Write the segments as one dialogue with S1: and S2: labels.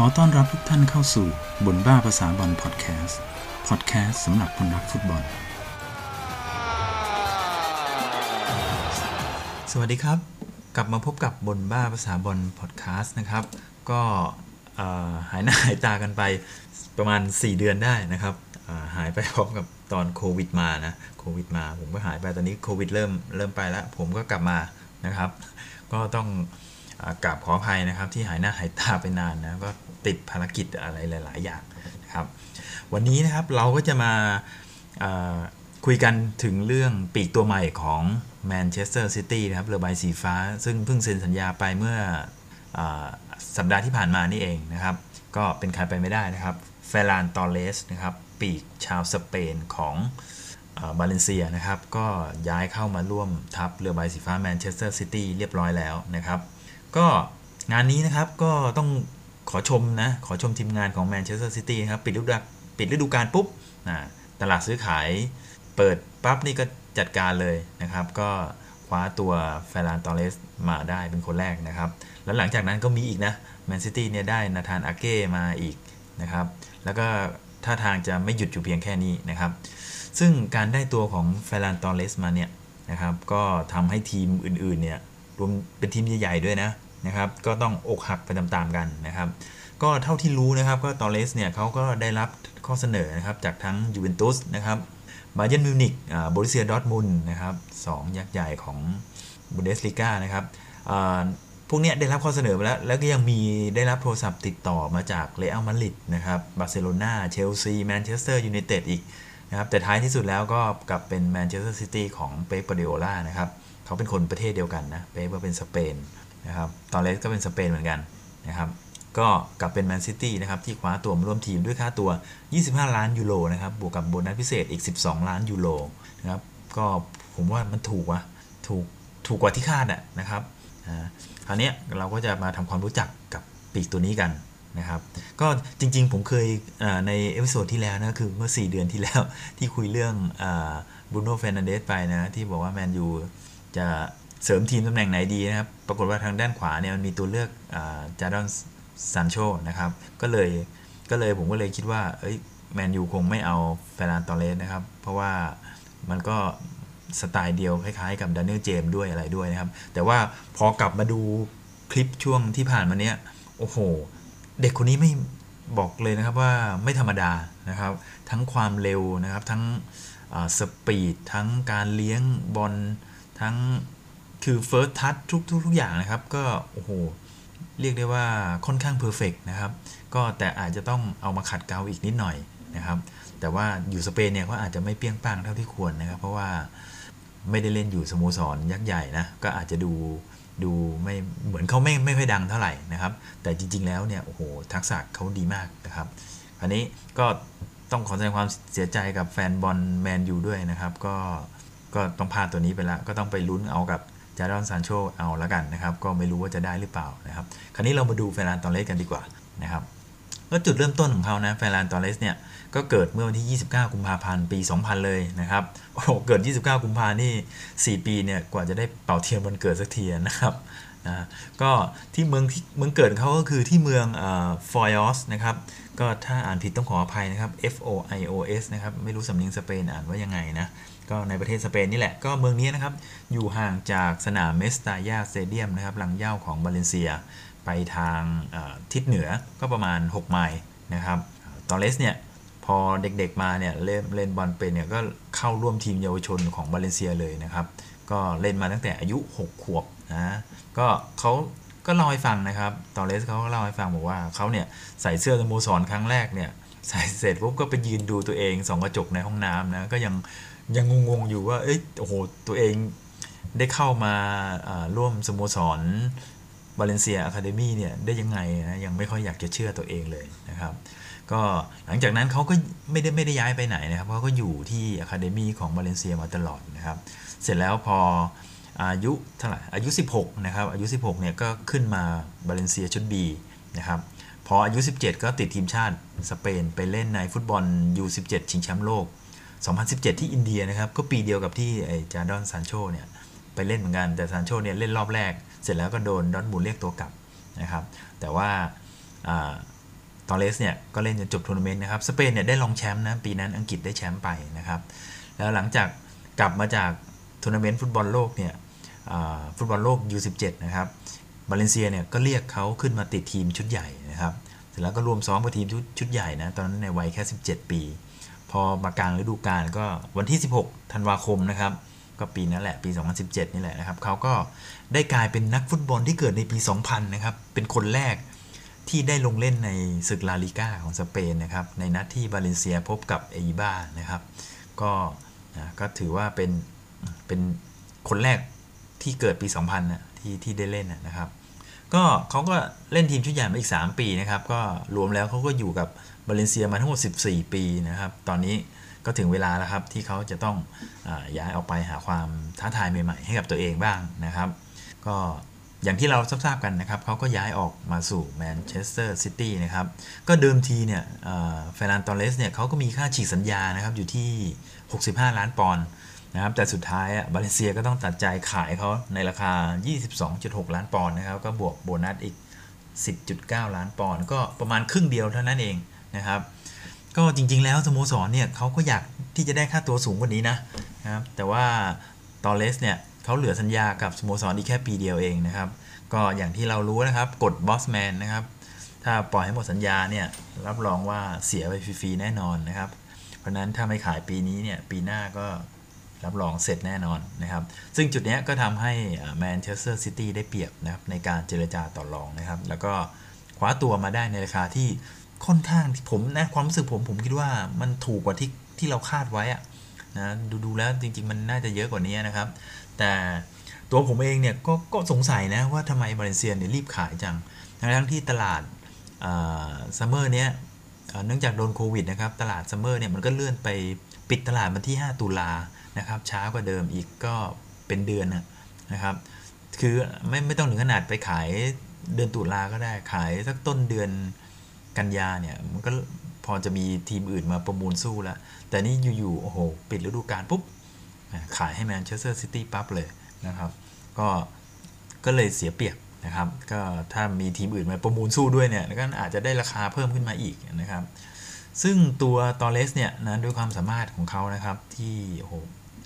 S1: ขอต้อนรับทุกท่านเข้าสู่บนบ้าภาษาบอลพอดแคสต์พอดแคสต์สำหรับคนรักฟุตบอล
S2: สวัสดีครับ กลับมาพบกับบนบ้าภาษาบอลพอดแคสต์นะครับ ก็เอ่อหายหน้าหายตากันไปประมาณ 4 เดือนได้นะครับอ่าหายไปพร้อมกับตอนโควิดมานะโควิดมาผมก็หายไปตอนนี้โควิดเริ่มเริ่มไปแล้ว ผมก็กลับมานะครับ ก็ต้อง กราบขออภัยนะครับที่หายหน้าหายตาไปนานนะก็ติดภารกิจอะไรหลาย ๆ อย่างนะครับ วันนี้นะครับเราก็จะมาคุยกันถึงเรื่องปีกตัวใหม่ของแมนเชสเตอร์ซิตี้นะครับเรือใบสีฟ้า ซึ่งเพิ่งเซ็นสัญญาไปเมื่ออสัปดาห์ที่ผ่านมานี่เองนะครับ ก็เป็นใครไปไม่ได้นะครับเฟรานตอเลสนะครับปีกชาวสเปนของบาเลนเซียนะครับ ก็ย้ายเข้ามาร่วมทัพเรือใบสีฟ้าแมนเชสเตอร์ซิตี้เรียบร้อยแล้วนะครับ ก็งานนี้นะครับก็ต้องขอชมนะ ขอชมทีมงานของแมนเชสเตอร์ซิตี้นะครับ ปิดฤดูกาลปิดฤดูกาลปุ๊บตลาดซื้อขายเปิดปั๊บนี่ก็จัดการเลยนะครับ ก็คว้าตัวเฟร์รานตอร์เรสมาได้เป็นคนแรกนะครับ แล้วหลังจากนั้นก็มีอีกนะแมนซิตี้เนี่ยได้นาธานอาเก้มาอีกนะครับ แล้วก็ท่าทางจะไม่หยุดอยู่เพียงแค่นี้นะครับ ซึ่งการได้ตัวของเฟร์รานตอร์เรสมาเนี่ยนะครับ ก็ทำให้ทีมอื่นๆเนี่ย รวมเป็นทีมใหญ่ๆด้วยนะนะครับก็ต้องอกหักไปตามๆกันนะครับ ก็เท่าที่รู้นะครับก็ตอร์เรสเนี่ยเขาก็ได้รับข้อเสนอนะครับจากทั้งยูเวนตุสนะครับบาเยิร์นมิวนิกโบรุสเซียดอร์ทมุนด์นะครับสองยักษ์ใหญ่ของบุนเดสลีก้านะครับอ่าพวกเนี้ยได้รับข้อเสนอไปแล้ว แล้วก็ยังมีได้รับโทรศัพท์ติดต่อมาจากเรอัลมาดริดนะครับบาร์เซโลนาเชลซีแมนเชสเตอร์ยูไนเต็ดอีกนะครับแต่ท้ายที่สุดแล้วก็กลับเป็นแมนเชสเตอร์ซิตี้ของเป๊ปกวาร์ดิโอล่านะครับ เขาเป็นคนประเทศเดียวกันนะเป๊ปก็เป็นสเปนนะครับตอร์เรสก็เป็นสเปนเหมือนกันนะครับก็กลับเป็นแมนซิตี้นะครับที่คว้าตัวมาร่วมทีมด้วยค่าตัว 25 ล้านยูโรนะครับบวกกับโบนัสพิเศษอีก 12 ล้านยูโรนะครับก็ผมว่ามันถูกวะถูกถูกกว่าที่คาดอะนะครับคราวนี้เราก็จะมาทำความรู้จักกับปีกตัวนี้กันนะครับก็จริงๆผมเคยใน episode ที่แล้วนะคือเมื่อ 4 เดือนที่แล้วที่คุยเรื่องบรูโน่เฟอร์นันเดสไปนะที่บอกว่าแมนยู จะเสริมทีมตำแหน่งไหนดีนะครับ ปรากฏว่าทางด้านขวาเนี่ยมันมีตัวเลือกจาร์ดอนซานโชนะครับ ก็เลยก็เลยผมก็เลยคิดว่าเอ้ยแมนยูคงไม่เอาเฟรานตอร์เรสนะครับ เพราะว่ามันก็สไตล์เดียวคล้ายๆกับด a น i e l ลเจมด้วยอะไรด้วยนะครับ แต่ว่าพอกลับมาดูคลิปช่วงที่ผ่านมาเนี้ยโอ้โห เด็กคนนี้ไม่บอกเลยนะครับว่าไม่ธรรมดานะครับ ทั้งความเร็วนะครับ ทั้ง speed ทั้งการเลี้ยงบอล ทั้งคือ first touch ทุกทุกทุกอย่างนะครับ ก็ โอ้โห เรียกได้ว่าค่อนข้างเพอร์เฟกนะครับ ก็แต่อาจจะต้องเอามาขัดเกลาอีกนิดหน่อยนะครับ แต่ว่าอยู่สเปนเนี่ยก็อาจจะไม่เปี้ยงป้างเท่าที่ควรนะครับ เพราะว่าไม่ได้เล่นอยู่สโมสรยักษ์ใหญ่นะ ก็อาจจะดูดูไม่เหมือนเขาไม่ไม่ค่อยดังเท่าไหร่นะครับ แต่จริง ๆ แล้วเนี่ยโอ้โหทักษะเขาดีมากนะครับ อันนี้ก็ต้องขอแสดงความเสียใจกับแฟนบอลแมนยูด้วยนะครับ ก็ ก็ต้องพลาดตัวนี้ไปแล้วก็ต้องไปลุ้นเอากับจาดอนซานโชเอาละกันนะครับ ก็ไม่รู้ว่าจะได้หรือเปล่านะครับ คราวนี้เรามาดูเฟรานตอร์เรสกันดีกว่านะครับก็จุดเริ่มต้นของเขานะเฟรานตอร์เรสเนี่ยก็เกิดเมื่อวันที่ 29 กุมภาพันธ์ ปี 2000 เลยนะครับ โอ้โห เกิด 29 กุมภานี่ 4 ปีเนี่ยกว่าจะได้เป่าเทียนวันเกิดสักทีนะครับนะก็ที่เมืองที่เมืองเกิดเขาก็คือที่เมืองฟอยอสนะครับ ก็ถ้าอ่านผิดต้องขออภัยนะครับ F O I O S นะครับ ไม่รู้สำเนียงสเปนอ่านว่ายังไงนะ ก็ในประเทศสเปนนี่แหละ ก็เมืองนี้นะครับ อยู่ห่างจากสนามเมสตายา stadium นะครับรังเหย้าของบาเลนเซีย ไปทางทิศเหนือก็ประมาณ 6 ไมล์นะครับตอร์เรสเนี่ยพอเด็กๆมาเนี่ยเล่นเล่นบอลเป็นเนี่ยก็เข้าร่วมทีมเยาวชนของบาเลนเซียเลยนะครับ ก็เล่นมาตั้งแต่อายุ 6 ขวบนะก็เขาก็เล่าให้ฟังนะครับตอร์เรสเขาก็เล่าให้ฟังบอกว่าเขาเนี่ยใส่เสื้อสโมสรครั้งแรกเนี่ยใส่เสร็จปุ๊บก็ไปยืนดูตัวเองส่องกระจกในห้องน้ำนะก็ยัง ยังงงๆอยู่ว่าเอ้ยโอ้โหตัวเองได้เข้ามาร่วมสโมสรบาเลนเซีย academy เนี่ยได้ยังไงนะยังไม่ค่อยอยากจะเชื่อตัวเองเลยนะครับ ก็หลังจากนั้นเขาก็ไม่ได้ไม่ได้ย้ายไปไหนนะครับเขาก็อยู่ที่ academy ของบาเลนเซียมาตลอดนะครับ เสร็จแล้วพออายุเท่าไหร่อายุ 16นะครับอายุ 16เนี่ยก็ขึ้นมาบาเลนเซียชุด B นะครับพออายุ 17 ก็ติดทีมชาติสเปนไปเล่นในฟุตบอล U17 ชิงแชมป์โลก 2017 ที่อินเดียนะครับก็ปีเดียวกับที่ไอ้จาร์ดอนซานโชเนี่ยไปเล่นเหมือนกันแต่ซานโชเนี่ยเล่นรอบแรก เสร็จแล้วก็โดนดอร์ทมุนด์เรียกตัวกลับนะครับแต่ว่าตอร์เรสเนี่ยก็เล่นจนจบทัวร์นาเมนต์นะครับสเปนเนี่ยได้รองแชมป์นะปีนั้นอังกฤษได้แชมป์ไปนะครับแล้วหลังจากกลับมาจากทัวร์นาเมนต์ฟุตบอลโลกเนี่ยฟุตบอลโลก U17 นะครับบาเลนเซียเนี่ยก็เรียกเขาขึ้นมาติดทีมชุดใหญ่นะครับเสร็จแล้วก็ร่วมซ้อมกับทีมชุดชุดใหญ่นะตอนนั้นในวัยแค่ 17 ปี พอมากลางฤดูกาลก็วันที่ 16 ธันวาคมนะครับ ก็ปีนั้นแหละปี 2017 นี่แหละนะครับเขาก็ได้กลายเป็นนักฟุตบอลที่เกิดในปี 2000 นะครับ เป็นคนแรกที่ได้ลงเล่นในศึกลาลิก้าของสเปนนะครับ ในนัดที่บาเลนเซียพบกับเออิบาร์นะครับ ก็ก็ถือว่าเป็นเป็นคนแรกที่เกิดปี 2000นะที่ที่ได้เล่นนะครับ ก็เขาก็เล่นทีมชุดใหญ่มาอีก 3 ปีนะครับ ก็รวมแล้วเขาก็อยู่กับ บาเลนเซียมาทั้งหมด 14 ปีนะครับ ตอนนี้ก็ถึงเวลาแล้วครับที่เขาจะต้องย้ายออกไปหาความท้าทายใหม่ๆ ให้กับตัวเองบ้างนะครับ ก็อย่างที่เราทราบกันนะครับเขาก็ย้ายออกมาสู่แมนเชสเตอร์ซิตี้นะครับ ก็เดิมทีเนี่ยเฟรานตอร์เรสเนี่ยเขาก็มีค่าฉีกสัญญานะครับอยู่ที่ 65 ล้านปอนด์นะครับแต่สุดท้ายบาเลนเซียก็ต้องตัดใจขายเขาในราคา 22.6 ล้านปอนด์นะครับ ก็บวกโบนัสอีก 10.9 ล้านปอนด์ก็ประมาณครึ่งเดียวเท่านั้นเอง นะครับ ก็จริงๆแล้วสโมสรเนี่ยเขาก็อยากที่จะได้ค่าตัวสูงกว่านี้นะครับแต่ว่าตอร์เรสเนี่ยเขาเหลือสัญญากับสโมสรอีกแค่ปีเดียวเองนะครับ ก็อย่างที่เรารู้นะครับกฎบอสแมนนะครับถ้าปล่อยให้หมดสัญญาเนี่ยรับรองว่าเสียไปฟรีๆแน่นอนนะครับ เพราะนั้นถ้าไม่ขายปีนี้เนี่ยปีหน้าก็รับรองเสร็จแน่นอนนะครับ ซึ่งจุดนี้ก็ทำให้แมนเชสเตอร์ซิตี้ได้เปรียบนะครับในการเจรจาต่อรองนะครับ แล้วก็คว้าตัวมาได้ในราคาที่ ค่อนข้างผมนะความรู้สึกผมผมคิดว่ามันถูกกว่าที่ที่เราคาดไว้อะนะดูดูแล้วจริง ๆ มันน่าจะเยอะกว่านี้นะครับ แต่ตัวผมเองเนี่ยก็ก็สงสัยนะว่าทำไมบาเลนเซียเนี่ยรีบขายจังทั้งที่ตลาดซัมเมอร์เนี้ยเนื่องจากโดนโควิดนะครับ ตลาดซัมเมอร์เนี่ยมันก็เลื่อนไปปิดตลาดวันที่ 5 ตุลานะครับช้ากว่าเดิมอีกก็เป็นเดือนนะครับ คือไม่ไม่ต้องถึงขนาดไปขายเดือนตุลาก็ได้ขายสักต้นเดือน กันยาเนี่ยมันก็พอจะมีทีมอื่นมาประมูลสู้แล้ว แต่นี่อยู่ๆโอ้โห ปิดฤดูกาลปุ๊บ ขายให้แมนเชสเตอร์ซิตี้ปั๊บเลยนะครับ ก็ก็เลยเสียเปรียบนะครับ ก็ถ้ามีทีมอื่นมาประมูลสู้ด้วยเนี่ยก็อาจจะได้ราคาเพิ่มขึ้นมาอีกนะครับ ซึ่งตัวตอร์เรสเนี่ยนะด้วยความสามารถของเขานะครับที่โอ้โห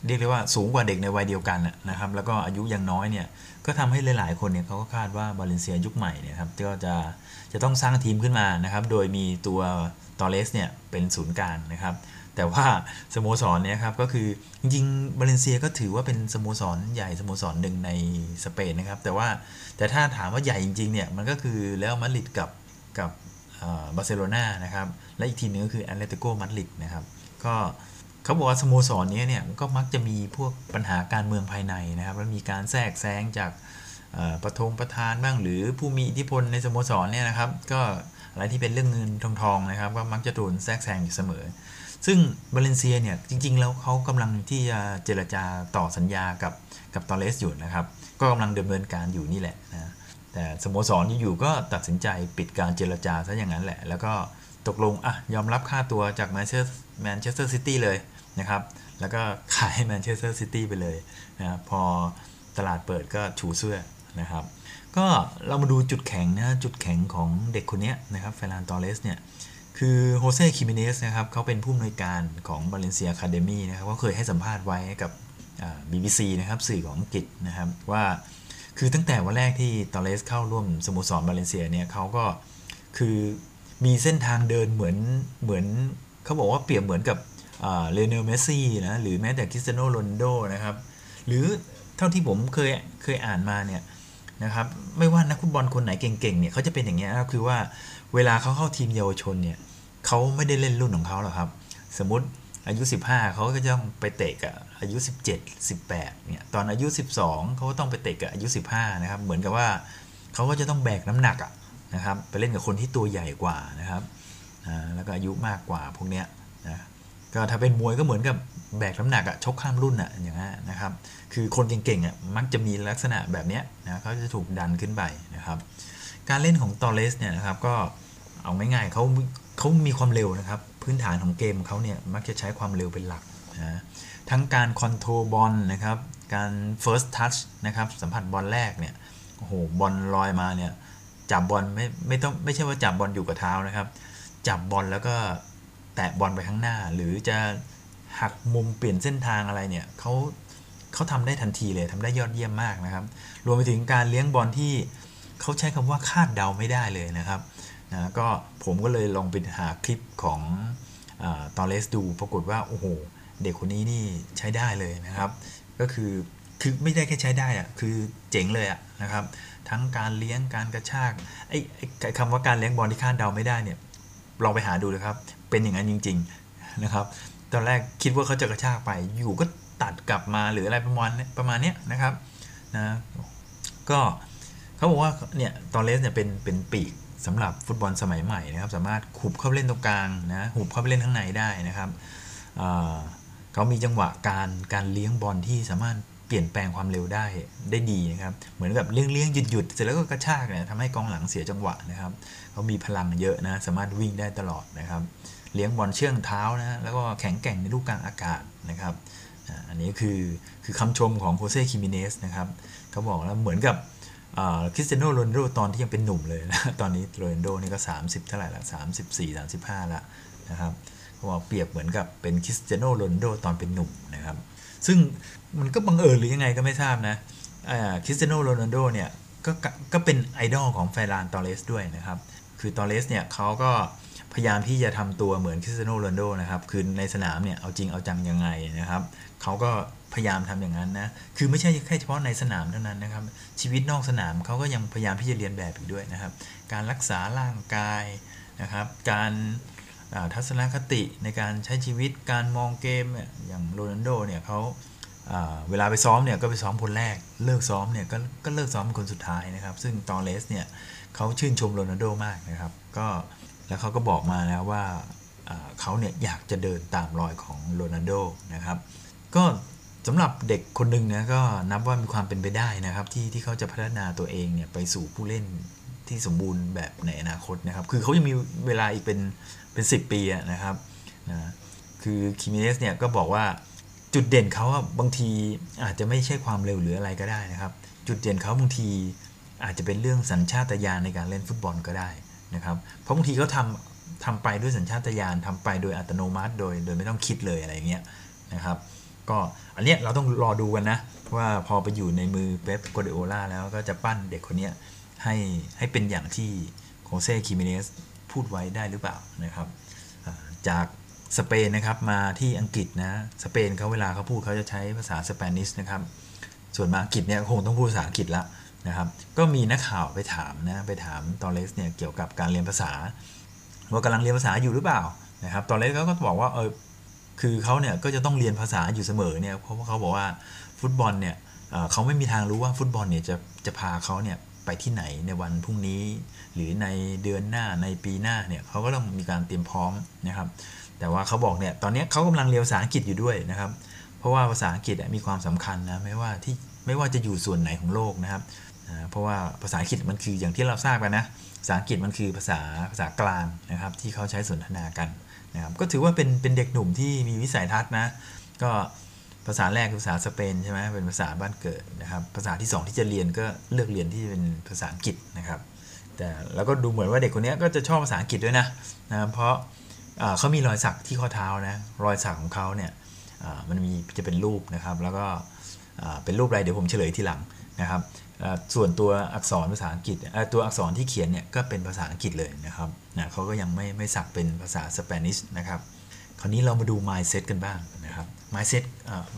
S2: เรียกได้ว่าสูงกว่าเด็กในวัยเดียวกันนะครับ แล้วก็อายุยังน้อยเนี่ย ก็ทำให้หลาย ๆ คนเนี่ยเขาก็คาดว่าบาเลนเซียยุคใหม่เนี่ยครับก็จะจะต้องสร้างทีมขึ้นมานะครับโดยมีตัวตอเลสเนี่ยเป็นศูนย์กลางนะครับแต่ว่าสโมสรเนี่ยครับก็คือจริงๆบาเลนเซียก็ถือว่าเป็นสโมสรใหญ่สโมสรหนึ่งในสเปนนะครับแต่ว่าแต่ถ้าถามว่าใหญ่จริงๆเนี่ยมันก็คือเรอัลมาดริดกับกับบาร์เซโลนานะครับและอีกทีนึงก็คือแอตเลติโกมาดริดนะครับก็ เขาบอกว่าสโมสรนี้เนี่ยก็มักจะมีพวกปัญหาการเมืองภายในนะครับแล้วมีการแทรกแซงจากประทงประธานบ้าง หรือผู้มีอิทธิพลในสโมสรเนี่ยนะครับ ก็อะไรที่เป็นเรื่องเงินทองทองนะครับ ก็มักจะโดนแทรกแซงอยู่เสมอ ซึ่งบาเลนเซียเนี่ยจริง ๆ แล้วเขากำลังที่จะเจรจาต่อสัญญากับกับตอเลสอยู่นะครับ ก็กำลังดำเนินการอยู่นี่แหละนะแต่สโมสรอยู่ๆก็ตัดสินใจปิดการเจรจาซะอย่างนั้นแหละ แล้วก็ตกลงอะยอมรับค่าตัวจากแมนเชสแมนเชสเตอร์ซิตี้เลย นะครับ แล้วก็ขายให้แมนเชสเตอร์ซิตี้ไปเลยนะพอตลาดเปิดก็ชูเสื้อนะครับ ก็เรามาดูจุดแข็งนะจุดแข็งของเด็กคนนี้นะครับเฟรานตอเรสเนี่ยคือโฮเซ่คิมิเนสนะครับเขาเป็นผู้อำนวยการของบาเลนเซีย Academy นะครับก็เคยให้สัมภาษณ์ไว้กับ BBC นะครับสื่อของอังกฤษนะครับว่าคือตั้งแต่วันแรกที่ตอเรสเข้าร่วมสโมสรบาเลนเซียเนี่ยเขาก็คือมีเส้นทางเดินเหมือนเหมือนเขาบอกว่าเปรียบเหมือนกับ ลิโอเนลเมสซี่นะหรือแม้แต่คริสเตียโนโรนัลโด้นะครับ หรือเท่าที่ผมเคยเคยอ่านมาเนี่ยนะครับไม่ว่านักฟุตบอลคนไหนเก่งๆเนี่ยเขาจะเป็นอย่างเงี้ยก็คือว่าเวลาเขาเข้าทีมเยาวชนเนี่ยเขาไม่ได้เล่นรุ่นของเขาหรอกครับ สมมติอายุ 15 เขาก็จะต้องไปเตะกับอายุ 17 18เนี่ยตอนอายุ 12 เขาก็ต้องไปเตะกับอายุ 15นะครับเหมือนกับว่าเขาก็จะต้องแบกน้ำหนักอะนะครับไปเล่นกับคนที่ตัวใหญ่กว่านะครับแล้วก็อายุมากกว่าพวกเนี้ย ก็ถ้าเป็นมวยก็เหมือนกับแบกน้ำหนักอะชกข้ามรุ่นอะอย่างนี้นะครับ คือคนเก่งๆอะมักจะมีลักษณะแบบนี้นะเขาจะถูกดันขึ้นไปนะครับ การเล่นของตอเลสเนี่ยนะครับก็เอาง่ายๆเขาเขามีความเร็วนะครับ พื้นฐานของเกมเขาเนี่ยมักจะใช้ความเร็วเป็นหลักนะทั้งการ control บอลนะครับ การ first touch นะครับสัมผัสบอลแรกเนี่ยโอ้โหบอลลอยมาเนี่ยจับบอลไม่ไม่ต้องไม่ใช่ว่าจับบอลอยู่กับเท้านะครับ จับบอลแล้วก็ แตะบอลไปข้างหน้า หรือจะหักมุมเปลี่ยนเส้นทางอะไรเนี่ยเขาเขาทำได้ทันทีเลยทำได้ยอดเยี่ยมมากนะครับ รวมไปถึงการเลี้ยงบอลที่เขาใช้คำว่าคาดเดาไม่ได้เลยนะครับนะก็ผมก็เลยลองไปหาคลิปของตอเลสดูปรากฏว่าโอ้โหเด็กคนนี้นี่ใช้ได้เลยนะครับ ก็คือคือไม่ได้แค่ใช้ได้อะคือเจ๋งเลยอะนะครับ ทั้งการเลี้ยงการกระชากไอ้ไอ้คำว่าการเลี้ยงบอลที่คาดเดาไม่ได้เนี่ยลองไปหาดูเลยครับ เป็นอย่างนั้นจริง ๆนะครับ ตอนแรกคิดว่าเขาจะกระชากไป อยู่ก็ตัดกลับมาหรืออะไรประมาณประมาณนี้นะครับนะก็เขาบอกว่าเนี่ยตอนเลสเนี่ยเป็นเป็นปีกสำหรับฟุตบอลสมัยใหม่นะครับ สามารถขุบเข้าไปเล่นตรงกลางนะหุบเข้าไปเล่นข้างในได้นะครับเขามีจังหวะการการเลี้ยงบอลที่สามารถเปลี่ยนแปลงความเร็วได้ได้ดีนะครับ เหมือนกับเลี้ยงเลี้ยงหยุดหยุดเสร็จแล้วก็กระชากเนี่ยทำให้กองหลังเสียจังหวะนะครับเขามีพลังเยอะนะสามารถวิ่งได้ตลอดนะครับ เลี้ยงบอลเชื่องเท้านะแล้วก็แข็งแกร่งในลูกกลางอากาศนะครับอันนี้คือคือคำชมของโคเซ่คิมิเนสนะครับเขาบอกแล้วเหมือนกับคริสเตียโนโรนโดตอนที่ยังเป็นหนุ่มเลยนะตอนนี้โรนโดนี่ก็ 30 เท่าไหร่ละ34 35 ละนะครับเขาบอกเปรียบเหมือนกับเป็นคริสเตียโนโรนัลโด้ตอนเป็นหนุ่มนะครับซึ่งมันก็บังเอิญหรือยังไงก็ไม่ทราบนะคริสเตียโนโรนัลโดเนี่ยก็ก็เป็นไอดอลของเฟรานตอเลสด้วยนะครับ คือตอเลสเนี่ยเขาก็พยายามที่จะทำตัวเหมือนคริสเตียโนโรนัลโด้นะครับ คือในสนามเนี่ยเอาจริงเอาจังยังไงนะครับเขาก็พยายามทำอย่างนั้นนะ คือไม่ใช่แค่เฉพาะในสนามเท่านั้นนะครับ ชีวิตนอกสนามเขาก็ยังพยายามที่จะเลียนแบบอีกด้วยนะครับ การรักษาร่างกายนะครับ การทัศนคติในการใช้ชีวิต การมองเกมอย่างโรนัลโดเนี่ยเขาเวลาไปซ้อมเนี่ยก็ไปซ้อมคนแรก เลิกซ้อมเนี่ยก็ก็เลิกซ้อมคนสุดท้ายนะครับ ซึ่งตอเลสเนี่ย เขาชื่นชมโรนัลโดมากนะครับก็แล้วเขาก็บอกมาแล้วว่าเขาเนี่ยอยากจะเดินตามรอยของโรนัลโดนะครับก็สำหรับเด็กคนหนึ่งนะก็นับว่ามีความเป็นไปได้นะครับ ที่ที่เขาจะพัฒนาตัวเองเนี่ยไปสู่ผู้เล่นที่สมบูรณ์แบบในอนาคตนะครับ คือเขายังมีเวลาอีกเป็นเป็นสิปีนะครับนะคือคิมิเนสเนี่ยก็บอกว่าจุดเด่นเขาบางทีอาจจะไม่ใช่ความเร็วหรืออะไรก็ได้นะครับ จุดเด่นเขาบางที อาจจะเป็นเรื่องสัญชาตญาณในการเล่นฟุตบอลก็ได้นะครับ เพราะบางทีเขาทำทำไปด้วยสัญชาตญาณทำไปโดยอัตโนมัติ โดยโดยไม่ต้องคิดเลยอะไรเงี้ยนะครับ ก็อันเนี้ยเราต้องรอดูกันนะ ว่าพอไปอยู่ในมือเป๊ปกวาร์ดิโอล่าแล้วก็จะปั้นเด็กคนนี้ให้ให้เป็นอย่างที่โฮเซ่คิมิเนสพูดไว้ได้หรือเปล่านะครับ จากสเปนนะครับมาที่อังกฤษนะ สเปนเขาเวลาเขาพูดเขาจะใช้ภาษา Spanish นะครับ ส่วนมาอังกฤษเนี่ยคงต้องพูดภาษาอังกฤษละ นะครับ ก็มีนักข่าวไปถามนะไปถามตอเลสเนี่ยเกี่ยวกับการเรียนภาษา ว่ากำลังเรียนภาษาอยู่หรือเปล่านะครับตอเลสเขาก็บอกว่าเออคือเขาเนี่ยก็จะต้องเรียนภาษาอยู่เสมอเนี่ยเพราะว่าเขาบอกว่าฟุตบอลเนี่ยเขาไม่มีทางรู้ว่าฟุตบอลเนี่ยจะจะพาเขาเนี่ยไปที่ไหนในวันพรุ่งนี้ หรือในเดือนหน้าในปีหน้าเนี่ยเขาก็ต้องมีการเตรียมพร้อมนะครับ แต่ว่าเขาบอกเนี่ยตอนนี้เขากำลังเรียนภาษาอังกฤษอยู่ด้วยนะครับ เพราะว่าภาษาอังกฤษมีความสำคัญนะไม่ว่าที่ไม่ว่าจะอยู่ส่วนไหนของโลกนะครับ เพราะว่าภาษาอังกฤษมันคืออย่างที่เราทราบกันนะภาษาอังกฤษมันคือภาษาภาษากลางนะครับที่เขาใช้สนทนากันนะครับก็ถือว่าเป็นเป็นเด็กหนุ่มที่มีวิสัยทัศน์นะก็ภาษาแรกคือภาษาสเปนใช่ไหมเป็นภาษาบ้านเกิดนะครับภาษาที่ 2 ที่จะเรียนก็เลือกเรียนที่เป็นภาษาอังกฤษนะครับ แต่แล้วก็ดูเหมือนว่าเด็กคนนี้ก็จะชอบภาษาอังกฤษด้วยนะนะเพราะเขามีรอยสักที่ข้อเท้านะรอยสักของเขาเนี่ยมันมีจะเป็นรูปนะครับ แล้วก็เป็นรูปอะไรเดี๋ยวผมเฉลยทีหลังนะครับ ส่วนตัวอักษรภาษาอังกฤษตัวอักษรที่เขียนเนี่ยก็เป็นภาษาอังกฤษเลยนะครับนะเขาก็ยังไม่ไม่สักเป็นภาษาสเปนิชนะครับ คราวนี้เรามาดู mindset กันบ้างนะครับ mindset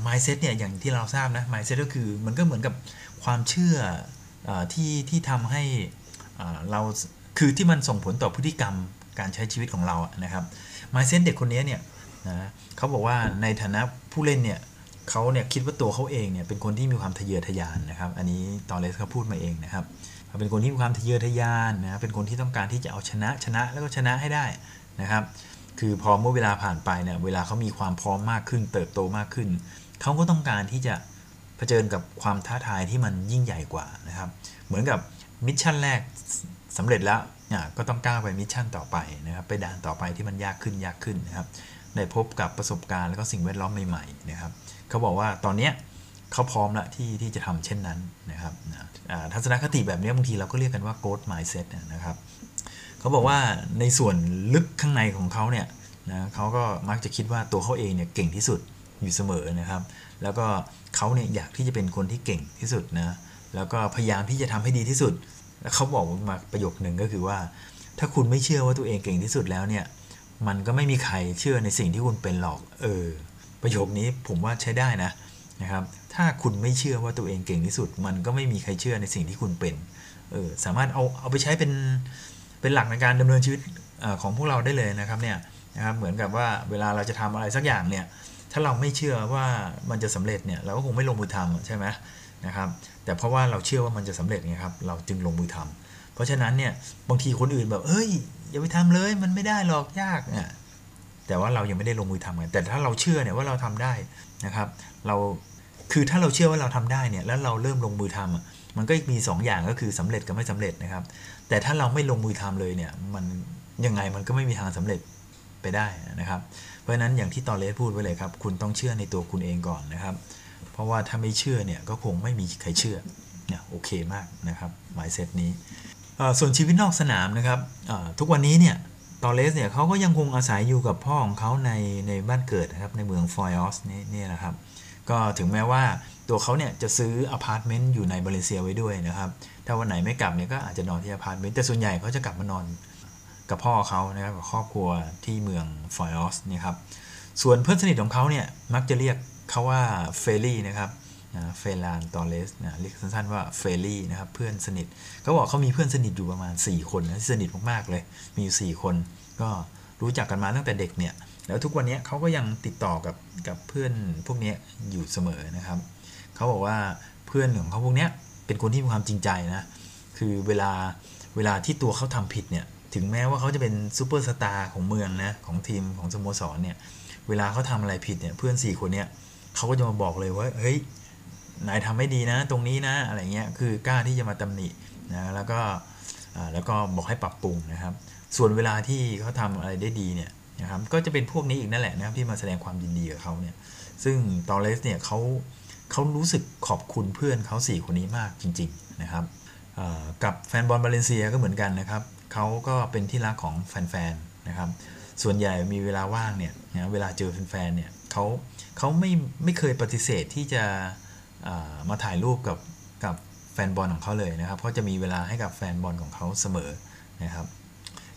S2: mindset เนี่ยอย่างที่เราทราบนะ mindset ก็คือมันก็เหมือนกับความเชื่ออที่ที่ทำให้เราคือที่มันส่งผลต่อพฤติกรรมการใช้ชีวิตของเรานะครับ mindset เด็กคนนี้เนี่ยนะเขาบอกว่าในฐานะผู้เล่นเนี่ย เขาเนี่ยคิดว่าตัวเขาเองเนี่ยเป็นคนที่มีความทะเยอทะยานนะครับ อันนี้ตอเลสเขาพูดมาเองนะครับเขาเป็นคนที่มีความทะเยอทะยานนะเป็นคนที่ต้องการที่จะเอาชนะชนะแล้วก็ชนะให้ได้นะครับ คือพอเมื่อเวลาผ่านไปเนี่ยเวลาเขามีความพร้อมมากขึ้น เติบโตมากขึ้นเขาก็ต้องการที่จะเผชิญกับความท้าทายที่มันยิ่งใหญ่กว่านะครับ เหมือนกับ mission แรกสำเร็จแล้วก็ต้องก้าวไป mission ต่อไปนะครับไปด่านต่อไปที่มันยากขึ้นยากขึ้นนะครับได้พบกับประสบการณ์แล้วก็สิ่งแวดล้อมใหม่ๆนะครับ เขาบอกว่าตอนนี้เขาพร้อมแล้วที่ที่จะทำเช่นนั้นนะครับทัศนคติแบบนี้บางทีเราก็เรียกกันว่า growth mindset นะครับเขาบอกว่าในส่วนลึกข้างในของเขาเนี่ยนะเขาก็มักจะคิดว่าตัวเขาเองเนี่ยเก่งที่สุดอยู่เสมอนะครับ แล้วก็เขาเนี่ยอยากที่จะเป็นคนที่เก่งที่สุดนะแล้วก็พยายามที่จะทำให้ดีที่สุดแล้วเขาบอกมาประโยคหนึ่งก็คือว่า ถ้าคุณไม่เชื่อว่าตัวเองเก่งที่สุดแล้วเนี่ยมันก็ไม่มีใครเชื่อในสิ่งที่คุณเป็นหรอกเออ ประโยคนี้ผมว่าใช้ได้นะนะครับ ถ้าคุณไม่เชื่อว่าตัวเองเก่งที่สุด มันก็ไม่มีใครเชื่อในสิ่งที่คุณเป็นเออสามารถเอาเอาไปใช้เป็นเป็นหลักในการดำเนินชีวิตอของพวกเราได้เลยนะครับเนี่ยนะครับเหมือนกับว่าเวลาเราจะทำอะไรสักอย่างเนี่ยถ้าเราไม่เชื่อว่ามันจะสำเร็จเนี่ยเราก็คงไม่ลงมือทำใช่ไหมนะครับแต่เพราะว่าเราเชื่อว่ามันจะสำเร็จไงครับเราจึงลงมือทำเพราะฉะนั้นเนี่ยบางทีคนอื่นแบบเฮ้ยอย่าไปทำเลยมันไม่ได้หรอกยากเนี่ย แต่ว่าเรายังไม่ได้ลงมือทำกันแต่ถ้าเราเชื่อเนี่ยว่าเราทำได้นะครับ เราคือถ้าเราเชื่อว่าเราทำได้เนี่ยแล้วเราเริ่มลงมือทำมันก็มี2ออย่างก็คือสำเร็จกับไม่สำเร็จนะครับ แต่ถ้าเราไม่ลงมือทำเลยเนี่ยมันยังไงมันก็ไม่มีทางสำเร็จไปได้นะครับ เพราะฉะนั้นอย่างที่ตอนเลสพูดไว้เลยครับ คุณต้องเชื่อในตัวคุณเองก่อนนะครับ เพราะว่าถ้าไม่เชื่อเนี่ยก็คงไม่มีใครเชื่อเนี่ยโอเคมากนะครับ mindset นี้ส่วนชีวิตนอกสนามนะครับทุกวันนี้เนี่ย ตอเลสเนี่ยเขาก็ยังคงอาศัยอยู่กับพ่อของเขาในในบ้านเกิดนะครับในเมืองฟอยอสนี่นี่นะครับ ก็ถึงแม้ว่าตัวเขาเนี่ยจะซื้ออพาร์ตเมนต์อยู่ในบาเลนเซียไว้ด้วยนะครับ ถ้าวันไหนไม่กลับเนี่ยก็อาจจะนอนที่อพาร์ตเมนต์แต่ส่วนใหญ่เขาจะกลับมานอนกับพ่อเขานะครับกับครอบครัวที่เมืองฟอยอสนี่ครับส่วนเพื่อนสนิทของเขาเนี่ยมักจะเรียกเขาว่าเฟลลี่นะครับเฟรานตอเลสนะเรียกสั้นๆว่าเฟลลี่นะครับเพื่อนสนิทเขาบอกเขามีเพื่อนสนิทอยู่ประมาณ 4 คนนะที่สนิทมากๆเลย มีอยู่ 4 คน ก็รู้จักกันมาตั้งแต่เด็กเนี่ยแล้วทุกวันนี้เขาก็ยังติดต่อกับกับเพื่อนพวกนี้อยู่เสมอนะครับเขาบอกว่าเพื่อนของเขาพวกนี้เป็นคนที่มีความจริงใจนะคือเวลาเวลาที่ตัวเขาทำผิดเนี่ยถึงแม้ว่าเขาจะเป็นซูเปอร์สตาร์ของเมืองนะของทีมของสโมสรเนี่ยเวลาเขาทำอะไรผิดเนี่ยเพื่อน 4 คนเนี่ยเขาก็จะมาบอกเลยว่าเฮ้ย นายทำไม่ดีนะ ตรงนี้นะอะไรเงี้ยคือกล้าที่จะมาตำหนินะแล้วก็แล้วก็บอกให้ปรับปรุงนะครับ ส่วนเวลาที่เขาทำอะไรได้ดีเนี่ยนะครับก็จะเป็นพวกนี้อีกนั่นแหละนะครับที่มาแสดงความยินดีกับเขาเนี่ยซึ่งตอเลสเนี่ยเขาเขารู้สึกขอบคุณเพื่อนเขา 4 คนนี้มากจริง ๆ นะครับกับแฟนบอลบาเลนเซียก็เหมือนกันนะครับเขาก็เป็นที่รักของแฟนๆนะครับส่วนใหญ่มีเวลาว่างเนี่ยนะเวลาเจอแฟนๆเนี่ยเขาเขาไม่ไม่เคยปฏิเสธที่จะ มาถ่ายรูปกับกับแฟนบอลของเขาเลยนะครับเขาจะมีเวลาให้กับแฟนบอลของเขาเสมอนะครับ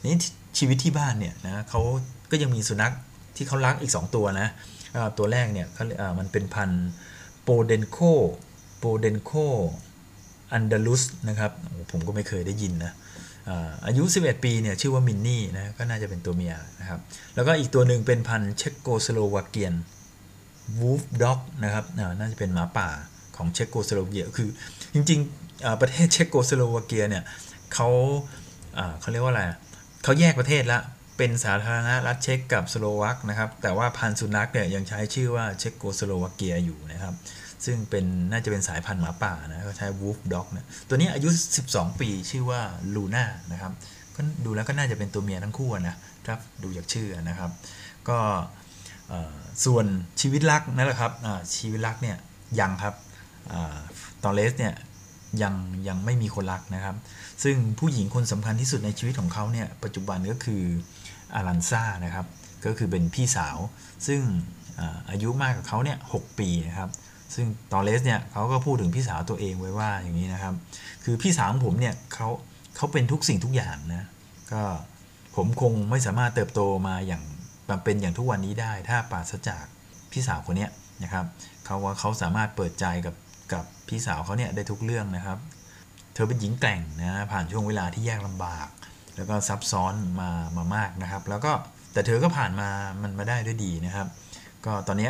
S2: นี่ชีวิตที่บ้านเนี่ยนะเขาก็ยังมีสุนัขที่เขารักอีก 2 ตัวนะตัวแรกเนี่ยเขามันเป็นพันธุ์ Podenco Podenco Andaluz นะครับผมก็ไม่เคยได้ยินนะอายุ 11 ปีเนี่ยชื่อว่ามินนี่นะก็น่าจะเป็นตัวเมียนะครับแล้วก็อีกตัวหนึ่งเป็นพันธุ์ Czechoslovakian Wolfdog นะครับน่าจะเป็นหมาป่า ของเชโกสโลวาเกียคือ จริงๆ ประเทศเชโกสโลวาเกียเนี่ยเขาเขาเรียกว่าอะไรเขาแยกประเทศละเป็นสาธารณรัฐเช็กกับสโลวักนะครับ แต่ว่าพันธุ์สุนัขเนี่ยยังใช้ชื่อว่าเชโกสโลวาเกียอยู่นะครับ ซึ่งเป็นน่าจะเป็นสายพันธุ์หมาป่านะเขาใช้วูฟด็อกเนี่ยตัวนี้อายุ 12 ปีชื่อว่าลูน่านะครับก็ดูแล้วก็น่าจะเป็นตัวเมียทั้งคู่นะครับดูจากชื่อนะครับ ก็ส่วนชีวิตรักนั่นแหละครับชีวิตรักเนี่ยยังครับ ตอนเลสเนี่ยยังยังไม่มีคนรักนะครับ ซึ่งผู้หญิงคนสำคัญที่สุดในชีวิตของเขาเนี่ยปัจจุบันก็คืออารันซ่านะครับ ก็คือเป็นพี่สาว ซึ่งอายุมากกว่าเขาเนี่ยหปีนะครับ ซึ่งตอเลสเนี่ยเขาก็พูดถึงพี่สาวตัวเองไว้ว่าอย่างนี้นะครับ คือพี่สาวของผมเนี่ยเขาเขาเป็นทุกสิ่งทุกอย่างนะ ก็ผมคงไม่สามารถเติบโตมาอย่างมาเป็นอย่างทุกวันนี้ได้ ถ้าปราศจากพี่สาวคนนี้นะครับเขาว่าเขาสามารถเปิดใจกับ กับพี่สาวเขาเนี่ยได้ทุกเรื่องนะครับ เธอเป็นหญิงแต่งนะผ่านช่วงเวลาที่ยากลำบาก แล้วก็ซับซ้อนมามามากนะครับ แล้วก็แต่เธอก็ผ่านมามันมาได้ด้วยดีนะครับ ก็ตอนนี้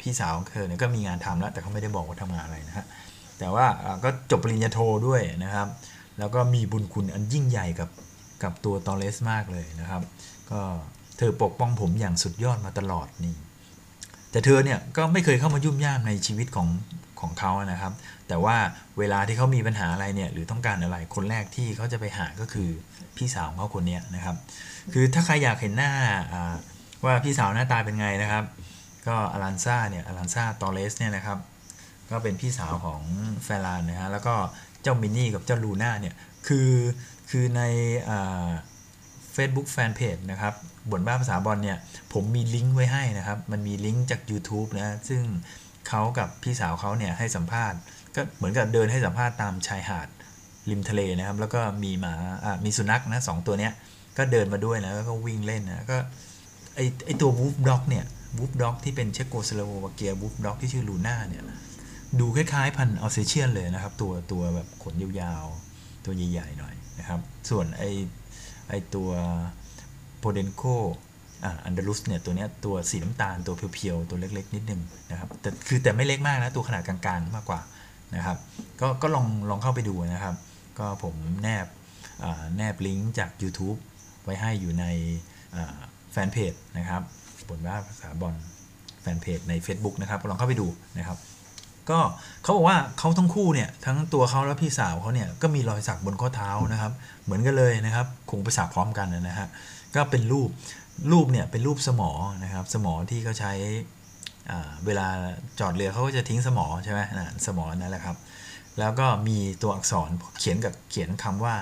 S2: พี่สาวของเธอเนี่ยก็มีงานทำแล้ว แต่เขาไม่ได้บอกว่าทำงานอะไรนะฮะแต่ว่าก็จบปริญญาโทด้วยนะครับ แล้วก็มีบุญคุณอันยิ่งใหญ่กับกับตัวตอเลสมากเลยนะครับ ก็เธอปกป้องผมอย่างสุดยอดมาตลอดนี่แต่เธอเนี่ยก็ไม่เคยเข้ามายุ่มย่ามในชีวิตของ ของเขานะครับ แต่ว่าเวลาที่เขามีปัญหาอะไรเนี่ยหรือต้องการอะไรคนแรกที่เขาจะไปหาก็คือพี่สาวของเขาคนนี้นะครับ คือถ้าใครอยากเห็นหน้าว่าพี่สาวหน้าตาเป็นไงนะครับ ก็อลันซ่าเนี่ยอลันซ่าตอเลสเนี่ยนะครับก็เป็นพี่สาวของแฟรานนะฮะแล้วก็เจ้ามินนี่กับเจ้าลูน่าเนี่ยคือคือใน Facebook Fanpage นะครับบ่นบ้าภาษาบอลเนี่ยผมมีลิงก์ไว้ให้นะครับ มันมีลิงก์จาก YouTube นะซึ่ง เขากับพี่สาวเขาเนี่ยให้สัมภาษณ์ ก็เหมือนกับเดินให้สัมภาษณ์ตามชายหาดริมทะเลนะครับ แล้วก็มีหมาอ่ามีสุนัขนะสองตัวเนี้ยก็เดินมาด้วยนะแล้วก็วิ่งเล่นนะก็ไอไอตัว Wolfdog เนี่ย Wolfdog ที่เป็นเชโกสโลวาเกีย Wolfdog ที่ชื่อลูน่าเนี่ยดูคล้ายๆพันธุ์ Alsatian เลยนะครับ ตัวตัวแบบขนยาวๆ ตัวใหญ่ๆหน่อยนะครับ ส่วนไอไอตัวโพเดนโค อ่าอันดาลุสเนี่ยตัวเนี้ยตัวสีน้ำตาลตัวเพียวๆตัวเล็กๆ นิดนึงนะครับแต่คือแต่ไม่เล็กมากนะ ตัวขนาดกลางๆ มากกว่านะครับ ก็ก็ลองลองเข้าไปดูนะครับ ก็ผมแนบอ่าแนบลิงก์จาก YouTube ไว้ให้อยู่ในอ่าแฟนเพจนะครับบนว่าภาษาบอลแฟนเพจใน Facebook นะครับ ลองเข้าไปดูนะครับ ก็เขาบอกว่าเขาทั้งคู่เนี่ยทั้งตัวเขาและพี่สาวเขาเนี่ยก็มีรอยสักบนข้อเท้านะครับ เหมือนกันเลยนะครับ คงไปสักพร้อมกันนะฮะก็เป็นรูป รูปเนี่ยเป็นรูปสมอนะครับ สมอที่เขาใช้เวลาจอดเรือเขาก็จะทิ้งสมอใช่ไหมนะสมอนั่นแหละครับ แล้วก็มีตัวอักษรเขียนกับเขียนคำว่า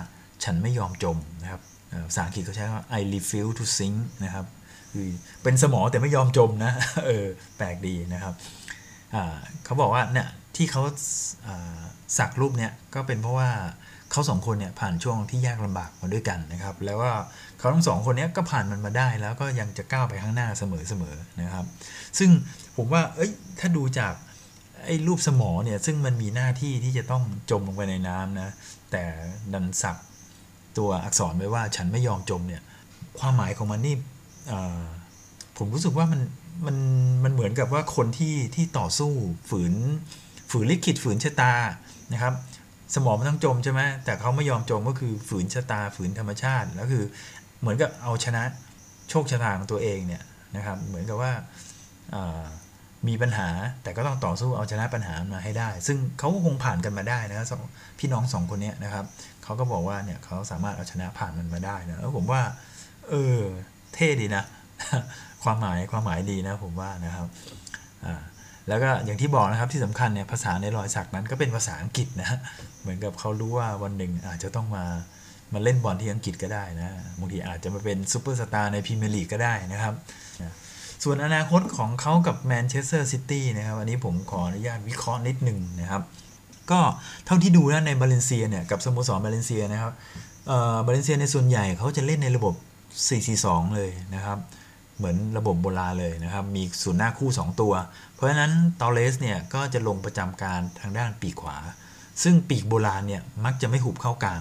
S2: ฉันไม่ยอมจมนะครับภาษาอังกฤษเขาใช้ว่า I refuse to sink นะครับคือเป็นสมอแต่ไม่ยอมจมนะเออแปลกดีนะครับเขาบอกว่าเนี่ยที่เขาสักรูปเนี่ยก็เป็นเพราะว่าเขาสองคนเนี่ยผ่านช่วงที่ยากลำบากมาด้วยกันนะครับ แล้วก็ เขาทั้งสองคนนี้ก็ผ่านมันมาได้แล้วก็ยังจะก้าวไปข้างหน้าเสมอๆนะครับ ซึ่งผมว่าเอ้ยถ้าดูจากไอ้รูปสมอเนี่ยซึ่งมันมีหน้าที่ที่จะต้องจมลงไปในน้ำนะแต่ดันสักตัวอักษรไว้ว่าฉันไม่ยอมจมเนี่ยความหมายของมันนี่ผมรู้สึกว่ามันมันมันเหมือนกับว่าคนที่ที่ต่อสู้ฝืนฝืนลิขิตฝืนชะตานะครับ สมองมันต้องจมใช่ไหมแต่เขาไม่ยอมจมก็คือฝืนชะตาฝืนธรรมชาติแล้วคือ เหมือนกับเอาชนะโชคชะตาของตัวเองเนี่ยนะครับ เหมือนกับว่ามีปัญหาแต่ก็ต้องต่อสู้เอาชนะปัญหามาให้ได้ ซึ่งเขาก็คงผ่านกันมาได้นะครับสองพี่น้องสองคนนี้นะครับเขาก็บอกว่าเนี่ยเขาสามารถเอาชนะผ่านมันมาได้นะแล้วผมว่าเออเท่ดีนะ ความหมายความหมายดีนะผมว่านะครับอ่าแล้วก็อย่างที่บอกนะครับที่สำคัญเนี่ยภาษาในรอยสักนั้นก็เป็นภาษาอังกฤษนะเหมือนกับเขารู้ว่าวันหนึ่งอาจจะต้องมา มาเล่นบอลที่อังกฤษก็ได้นะบางทีอาจจะมาเป็นซูเปอร์สตาร์ในพรีเมียร์ลีกก็ได้นะครับ ส่วนอนาคตของเขากับแมนเชสเตอร์ซิตี้นะครับ อันนี้ผมขออนุญาตวิเคราะห์นิดหนึ่งนะครับ ก็เท่าที่ดูนะในบาเลนเซียเนี่ยกับสโมสรบาเลนเซียนะครับบาเลนเซียในส่วนใหญ่เขาจะเล่นในระบบ 4-4-2 เลยนะครับเหมือนระบบโบราณเลยนะครับ มีศูนย์หน้าคู่ 2 ตัว เพราะฉะนั้นตอร์เรสเนี่ยก็จะลงประจำการทางด้านปีกขวา ซึ่งปีกโบราณเนี่ยมักจะไม่หุบเข้ากลาง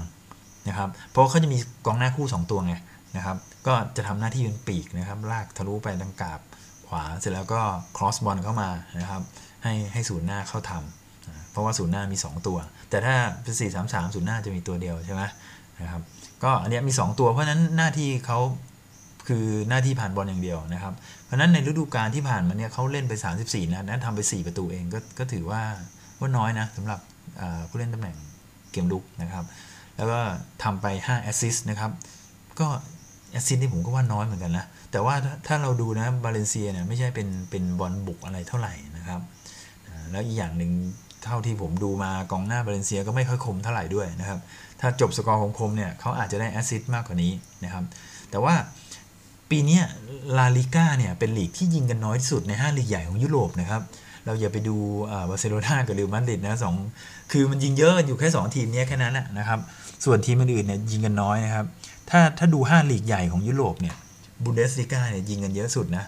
S2: นะครับเพราะเขาจะมีกองหน้าคู่ 2 ตัวไงนะครับก็จะทำหน้าที่เป็นปีกนะครับลากทะลุไปทางกาบขวาเสร็จแล้วก็ครอสบอลเข้ามานะครับให้ให้ศูนย์หน้าเข้าทำอ่าเพราะว่าศูนย์หน้ามี 2 ตัว แต่ถ้าเป็น4 3 3ศูนย์หน้าจะมีตัวเดียวใช่ไหมนะครับก็อันนี้มี 2 ตัวเพราะฉะนั้นหน้าที่เขาคือหน้าที่ผ่านบอลอย่างเดียวนะครับ เพราะนั้นในฤดูกาลที่ผ่านมาเนี่ยเขาเล่นไป 34นัดนะทำไป 4 ประตูเองก็ก็ถือว่าว่าน้อยนะสำหรับผู้เล่นตำแหน่งเกมรุกนะครับ แล้วก็ทำไป 5 แอสซิสต์นะครับ ก็แอสซิสต์นี่ผมก็ว่าน้อยเหมือนกันนะ แต่ว่าถ้าเราดูนะบาเลนเซียเนี่ยไม่ใช่เป็นเป็นบอลบุกอะไรเท่าไหร่นะครับแล้วอีกอย่างหนึ่งเท่าที่ผมดูมากองหน้าบาเลนเซียก็ไม่ค่อยคมเท่าไหร่ด้วยนะครับ ถ้าจบสกอร์คมเนี่ยเขาอาจจะได้แอสซิสต์มากกว่านี้นะครับ แต่ว่าปีนี้ลาลีกาเนี่ยเป็นลีกที่ยิงกันน้อยที่สุดใน 5 ลีกใหญ่ของยุโรปนะครับ เราอย่าไปดูบาร์เซโลนากับเรอัลมาดริดนะสองคือมันยิงเยอะอยู่แค่ 2 ทีมนี้แค่นั้นแหละนะครับ ส่วนทีมอื่นๆเนี่ยยิงกันน้อยนะครับ ถ้าถ้าดู5ลีกใหญ่ของยุโรปเนี่ยบุนเดสลีกาเนี่ยยิงกันเยอะสุดนะ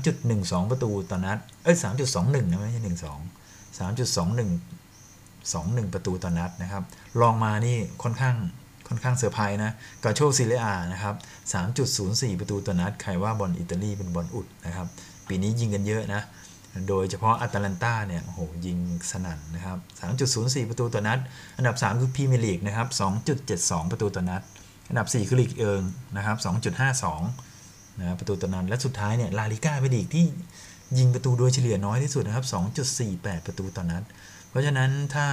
S2: 3.12 ประตูต่อนัด เอ้ย 3.21 นะไม่ใช่ 12 3.21 21 ประตูต่อนัดนะครับ รองมานี่ค่อนข้างค่อนข้างเซอร์ไพรส์นะกัลโช่เซเรียอานะครับ 3.04 ประตูต่อนัด ใครว่าบอลอิตาลีเป็นบอลอุดนะครับ ปีนี้ยิงกันเยอะนะ โดยเฉพาะอตาลันตาเนี่ยโหยิงสนั่นนะครับ 3.04 ประตูต่อนัด อันดับ 3 คือพรีเมียร์ลีกนะครับ 2.72 ประตูต่อนัด อันดับ 4 คือลีกเอิงนะครับ 2.52 นะประตูต่อนัด และสุดท้ายเนี่ยลาลีกาเป็นลีกที่ยิงประตูโดยเฉลี่ยน้อยที่สุดนะครับ 2.48 ประตูต่อนัด เพราะฉะนั้นถ้า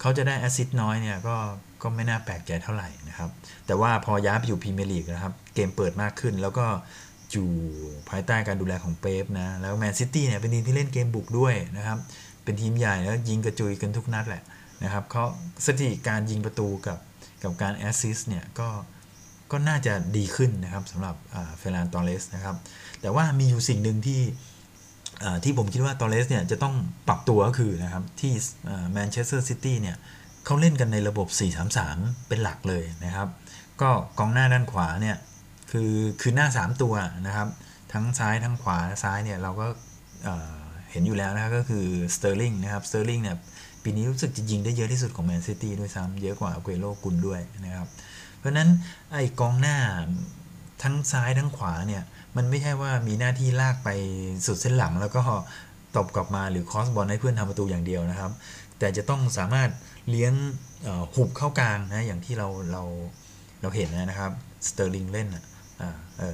S2: เขาจะได้แอสซิสต์น้อยเนี่ยก็ก็ไม่น่าแปลกใจเท่าไหร่นะครับ แต่ว่าพอย้ายไปอยู่พรีเมียร์ลีกนะครับ เกมเปิดมากขึ้นแล้วก็ อยู่ภายใต้การดูแลของเป๊ปนะ แล้วแมนซิตี้เนี่ยเป็นทีมที่เล่นเกมบุกด้วยนะครับ เป็นทีมใหญ่แล้วยิงกระจุยกันทุกนัดแหละนะครับเขาสถิติการยิงประตูกับกับการแอสซิสต์เนี่ยก็ก็น่าจะดีขึ้นนะครับสำหรับเฟร์รานตอร์เรสนะครับ แต่ว่ามีอยู่สิ่งหนึ่งที่ที่ผมคิดว่าตอร์เรสเนี่ยจะต้องปรับตัวก็คือนะครับที่แมนเชสเตอร์ซิตี้เนี่ยเขาเล่นกันในระบบ 4-3-3 เป็นหลักเลยนะครับ ก็กองหน้าด้านขวาเนี่ย คือคือหน้า 3 ตัวนะครับทั้งซ้ายทั้งขวาซ้ายเนี่ยเราก็เห็นอยู่แล้วนะครับก็คือสเตอร์ลิงนะครับสเตอร์ลิงเนี่ยปีนี้รู้สึกจะยิงได้เยอะที่สุดของแมนซิตี้ด้วยซ้ำเยอะกว่าอเกวโร่ กุนด้วยนะครับ เพราะนั้นไอ้กองหน้าทั้งซ้ายทั้งขวาเนี่ยมันไม่ใช่ว่ามีหน้าที่ลากไปสุดเส้นหลังแล้วก็ตบกลับมาหรือครอสบอลให้เพื่อนทำประตูอย่างเดียวนะครับ แต่จะต้องสามารถเลี้ยงหุบเข้ากลางนะอย่างที่เราเราเราเห็นนะครับสเตอร์ลิงเล่นอ่าเออ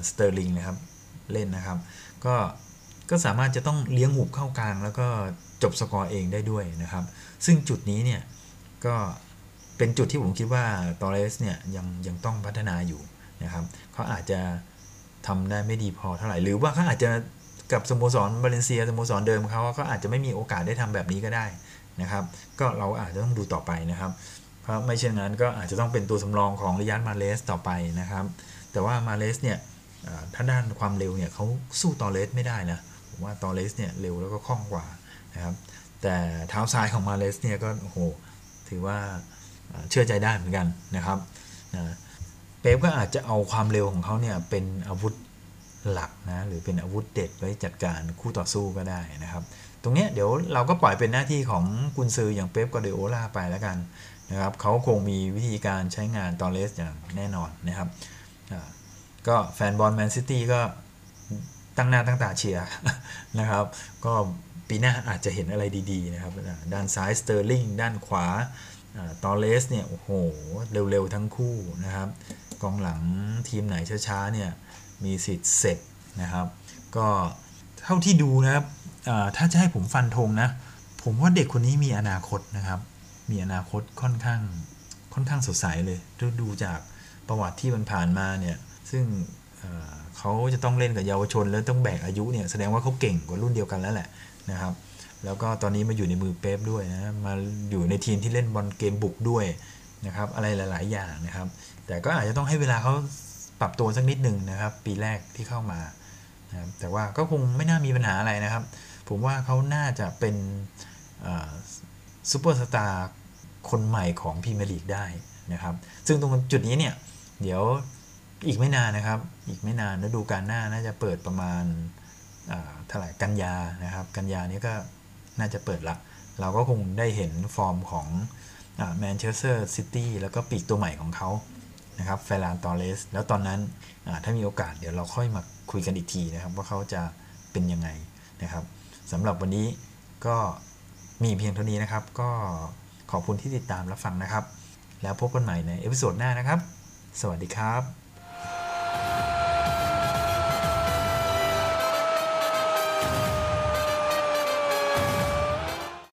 S2: สเตอร์ลิงนะครับเล่นนะครับ ก็ก็สามารถจะต้องเลี้ยงหุบเข้ากลาง แล้วก็จบสกอร์เองได้ด้วยนะครับ ซึ่งจุดนี้เนี่ยก็เป็นจุดที่ผมคิดว่าตอเรสเนี่ยยังยังต้องพัฒนาอยู่นะครับเขาอาจจะทำได้ไม่ดีพอเท่าไหร่ หรือว่าเขาอาจจะกับสโมสรบาเลนเซียสโมสรเดิมเขาก็อาจจะไม่มีโอกาสได้ทำแบบนี้ก็ได้นะครับ ก็เราอาจจะต้องดูต่อไปนะครับ เพราะไม่เช่นนั้นก็อาจจะต้องเป็นตัวสำรองของริยันมาเลสต่อไปนะครับ แต่ว่ามาเลสเนี่ยถ้าด้านความเร็วเนี่ยเขาสู้ตอเลสไม่ได้นะผมว่าตอเลสเนี่ยเร็วแล้วก็คล่องกว่านะครับแต่เท้าซ้ายของมาเลสเนี่ยก็โอ้โหถือว่าเชื่อใจได้เหมือนกันนะครับนะเป๊ปก็อาจจะเอาความเร็วของเขาเนี่ยเป็นอาวุธหลักนะหรือเป็นอาวุธเด็ดไว้จัดการคู่ต่อสู้ก็ได้นะครับ ตรงนี้เดี๋ยวเราก็ปล่อยเป็นหน้าที่ของกุนซืออย่างเป๊ปกวาร์ดิโอลาไปแล้วกันนะครับเขาคงมีวิธีการใช้งานตอร์เรสอย่างแน่นอนนะครับ ก็แฟนบอลแมนซิตี้ก็ตั้งหน้าตั้งตาเชียร์นะครับ ก็ปีหน้าอาจจะเห็นอะไรดีๆนะครับ ด้านซ้ายสเตอร์ลิงด้านขวาตอร์เรสเนี่ย โอ้โห เร็ว ๆ ทั้งคู่นะครับ กองหลังทีมไหนช้า ๆ เนี่ย มีสิทธิ์เสร็จนะครับ ก็เท่าที่ดูนะครับถ้าจะให้ผมฟันธงนะ ผมว่าเด็กคนนี้มีอนาคตนะครับ มีอนาคตค่อนข้างค่อนข้างสดใสเลยดูดูจาก ประวัติที่มันผ่านมาเนี่ยซึ่งเขาจะต้องเล่นกับเยาวชน แล้วต้องแบกอายุเนี่ยแสดงว่าเขาเก่งกว่ารุ่นเดียวกันแล้วแหละนะครับแล้วก็ตอนนี้มาอยู่ในมือเป๊ปด้วยนะมาอยู่ในทีมที่เล่นบอลเกมบุกด้วยนะครับอะไรหลาย ๆ อย่างนะครับ แต่ก็อาจจะต้องให้เวลาเขาปรับตัวสักนิดหนึ่งนะครับ ปีแรกที่เข้ามานะแต่ว่าก็คงไม่น่ามีปัญหาอะไรนะครับ ผมว่าเขาน่าจะเป็นซูเปอร์สตาร์คนใหม่ของพรีเมียร์ลีกได้นะครับ ซึ่งตรงจุดนี้เนี่ย เดี๋ยวอีกไม่นานนะครับ อีกไม่นานฤดูกาลหน้าน่าจะเปิดประมาณเท่าไหร่กันยานะครับ กันยานี้ก็น่าจะเปิดละ เราก็คงได้เห็นฟอร์มของแมนเชสเตอร์ซิตี้แล้วก็ปีกตัวใหม่ของเขานะครับเฟร์รานตอร์เรส แล้วตอนนั้นถ้ามีโอกาสเดี๋ยวเราค่อยมาคุยกันอีกทีนะครับ ว่าเขาจะเป็นยังไงนะครับสำหรับวันนี้ก็มีเพียงเท่านี้นะครับ ก็ขอบคุณที่ติดตามรับฟังนะครับ แล้วพบกันใหม่ใน episode หน้านะครับ สวัสดีครับ